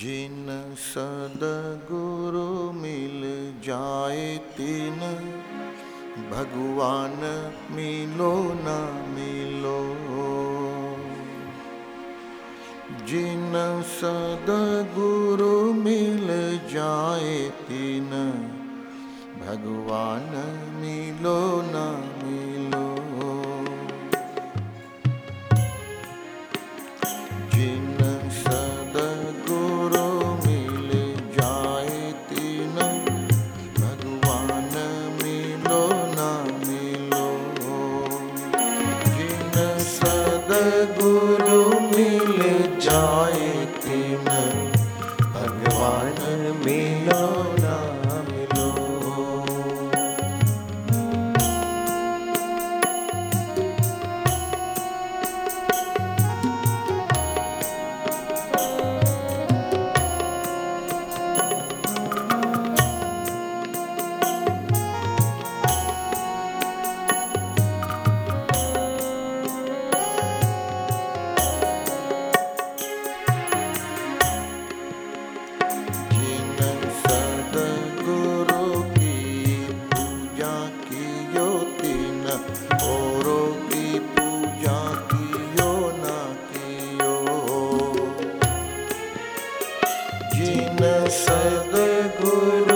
जिन सदगुरु मिल जाए तिन, भगवान मिलो न मिलो। जिन सदगुरु मिल जाए तिन, भगवान मिलो न सदगुरु जिन सदगुरु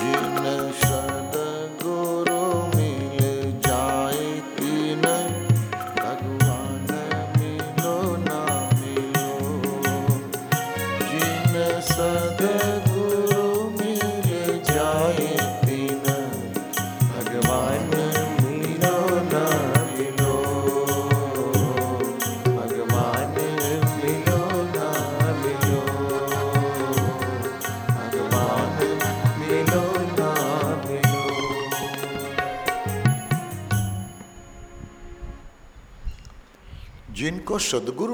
जिन जिनको सदगुरु